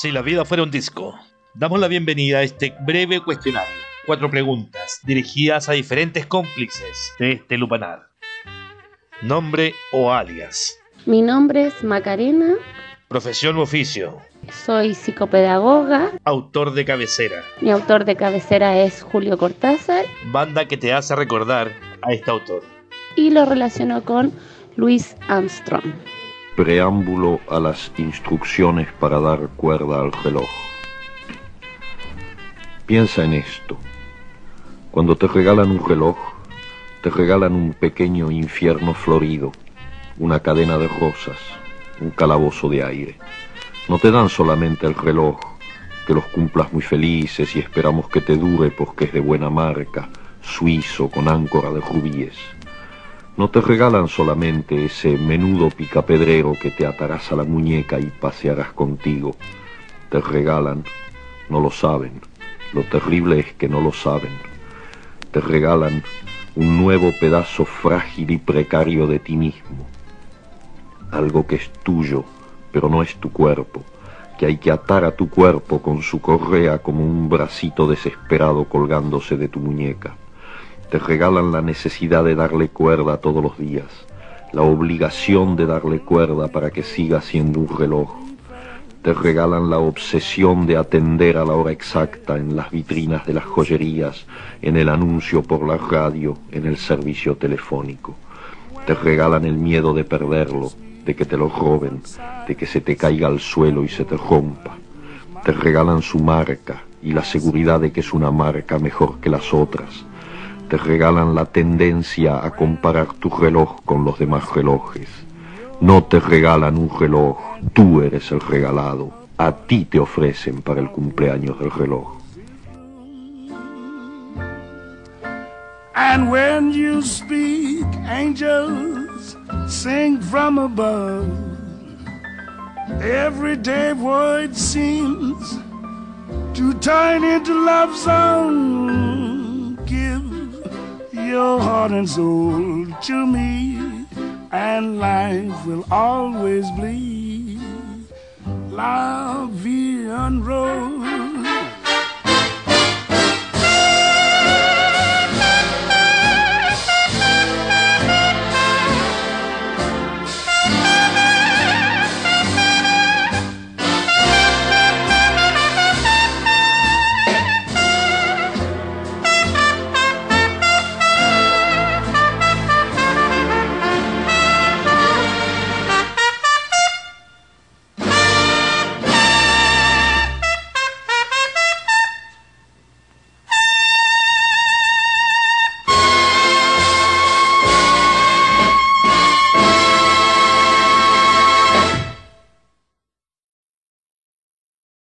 Si la vida fuera un disco, damos la bienvenida a este breve cuestionario. Cuatro preguntas dirigidas a diferentes cómplices de este lupanar. Nombre o alias. Mi nombre es Macarena, Profesión u oficio. soy psicopedagoga, Autor de cabecera. mi autor de cabecera es Julio Cortázar Banda que te hace recordar a este autor. y lo relaciono con Louis Armstrong. Preámbulo a las instrucciones para dar cuerda al reloj. Piensa en esto. Cuando te regalan un reloj, te regalan un pequeño infierno florido, una cadena de rosas, un calabozo de aire. No te dan solamente el reloj, que los cumplas muy felices y esperamos que te dure porque es de buena marca, suizo con áncora de rubíes. No te regalan solamente ese menudo picapedrero que te atarás a la muñeca y pasearás contigo. Te regalan, no lo saben, lo terrible es que no lo saben. Te regalan un nuevo pedazo frágil y precario de ti mismo. Algo que es tuyo, pero no es tu cuerpo, que hay que atar a tu cuerpo con su correa como un bracito desesperado colgándose de tu muñeca te regalan la necesidad de darle cuerda todos los días, la obligación de darle cuerda para que siga siendo un reloj. Te regalan la obsesión de atender a la hora exacta en las vitrinas de las joyerías, en el anuncio por la radio, en el servicio telefónico. Te regalan el miedo de perderlo, de que te lo roben, de que se te caiga al suelo y se te rompa. Te regalan su marca y la seguridad de que es una marca mejor que las otras te regalan la tendencia a comparar tu reloj con los demás relojes. No te regalan un reloj, tú eres el regalado. A ti te ofrecen para el cumpleaños del reloj. And when you speak, angels sing from above. Every day word seems to turn into love song. Give your heart and soul to me, and life will always be la vie en rose.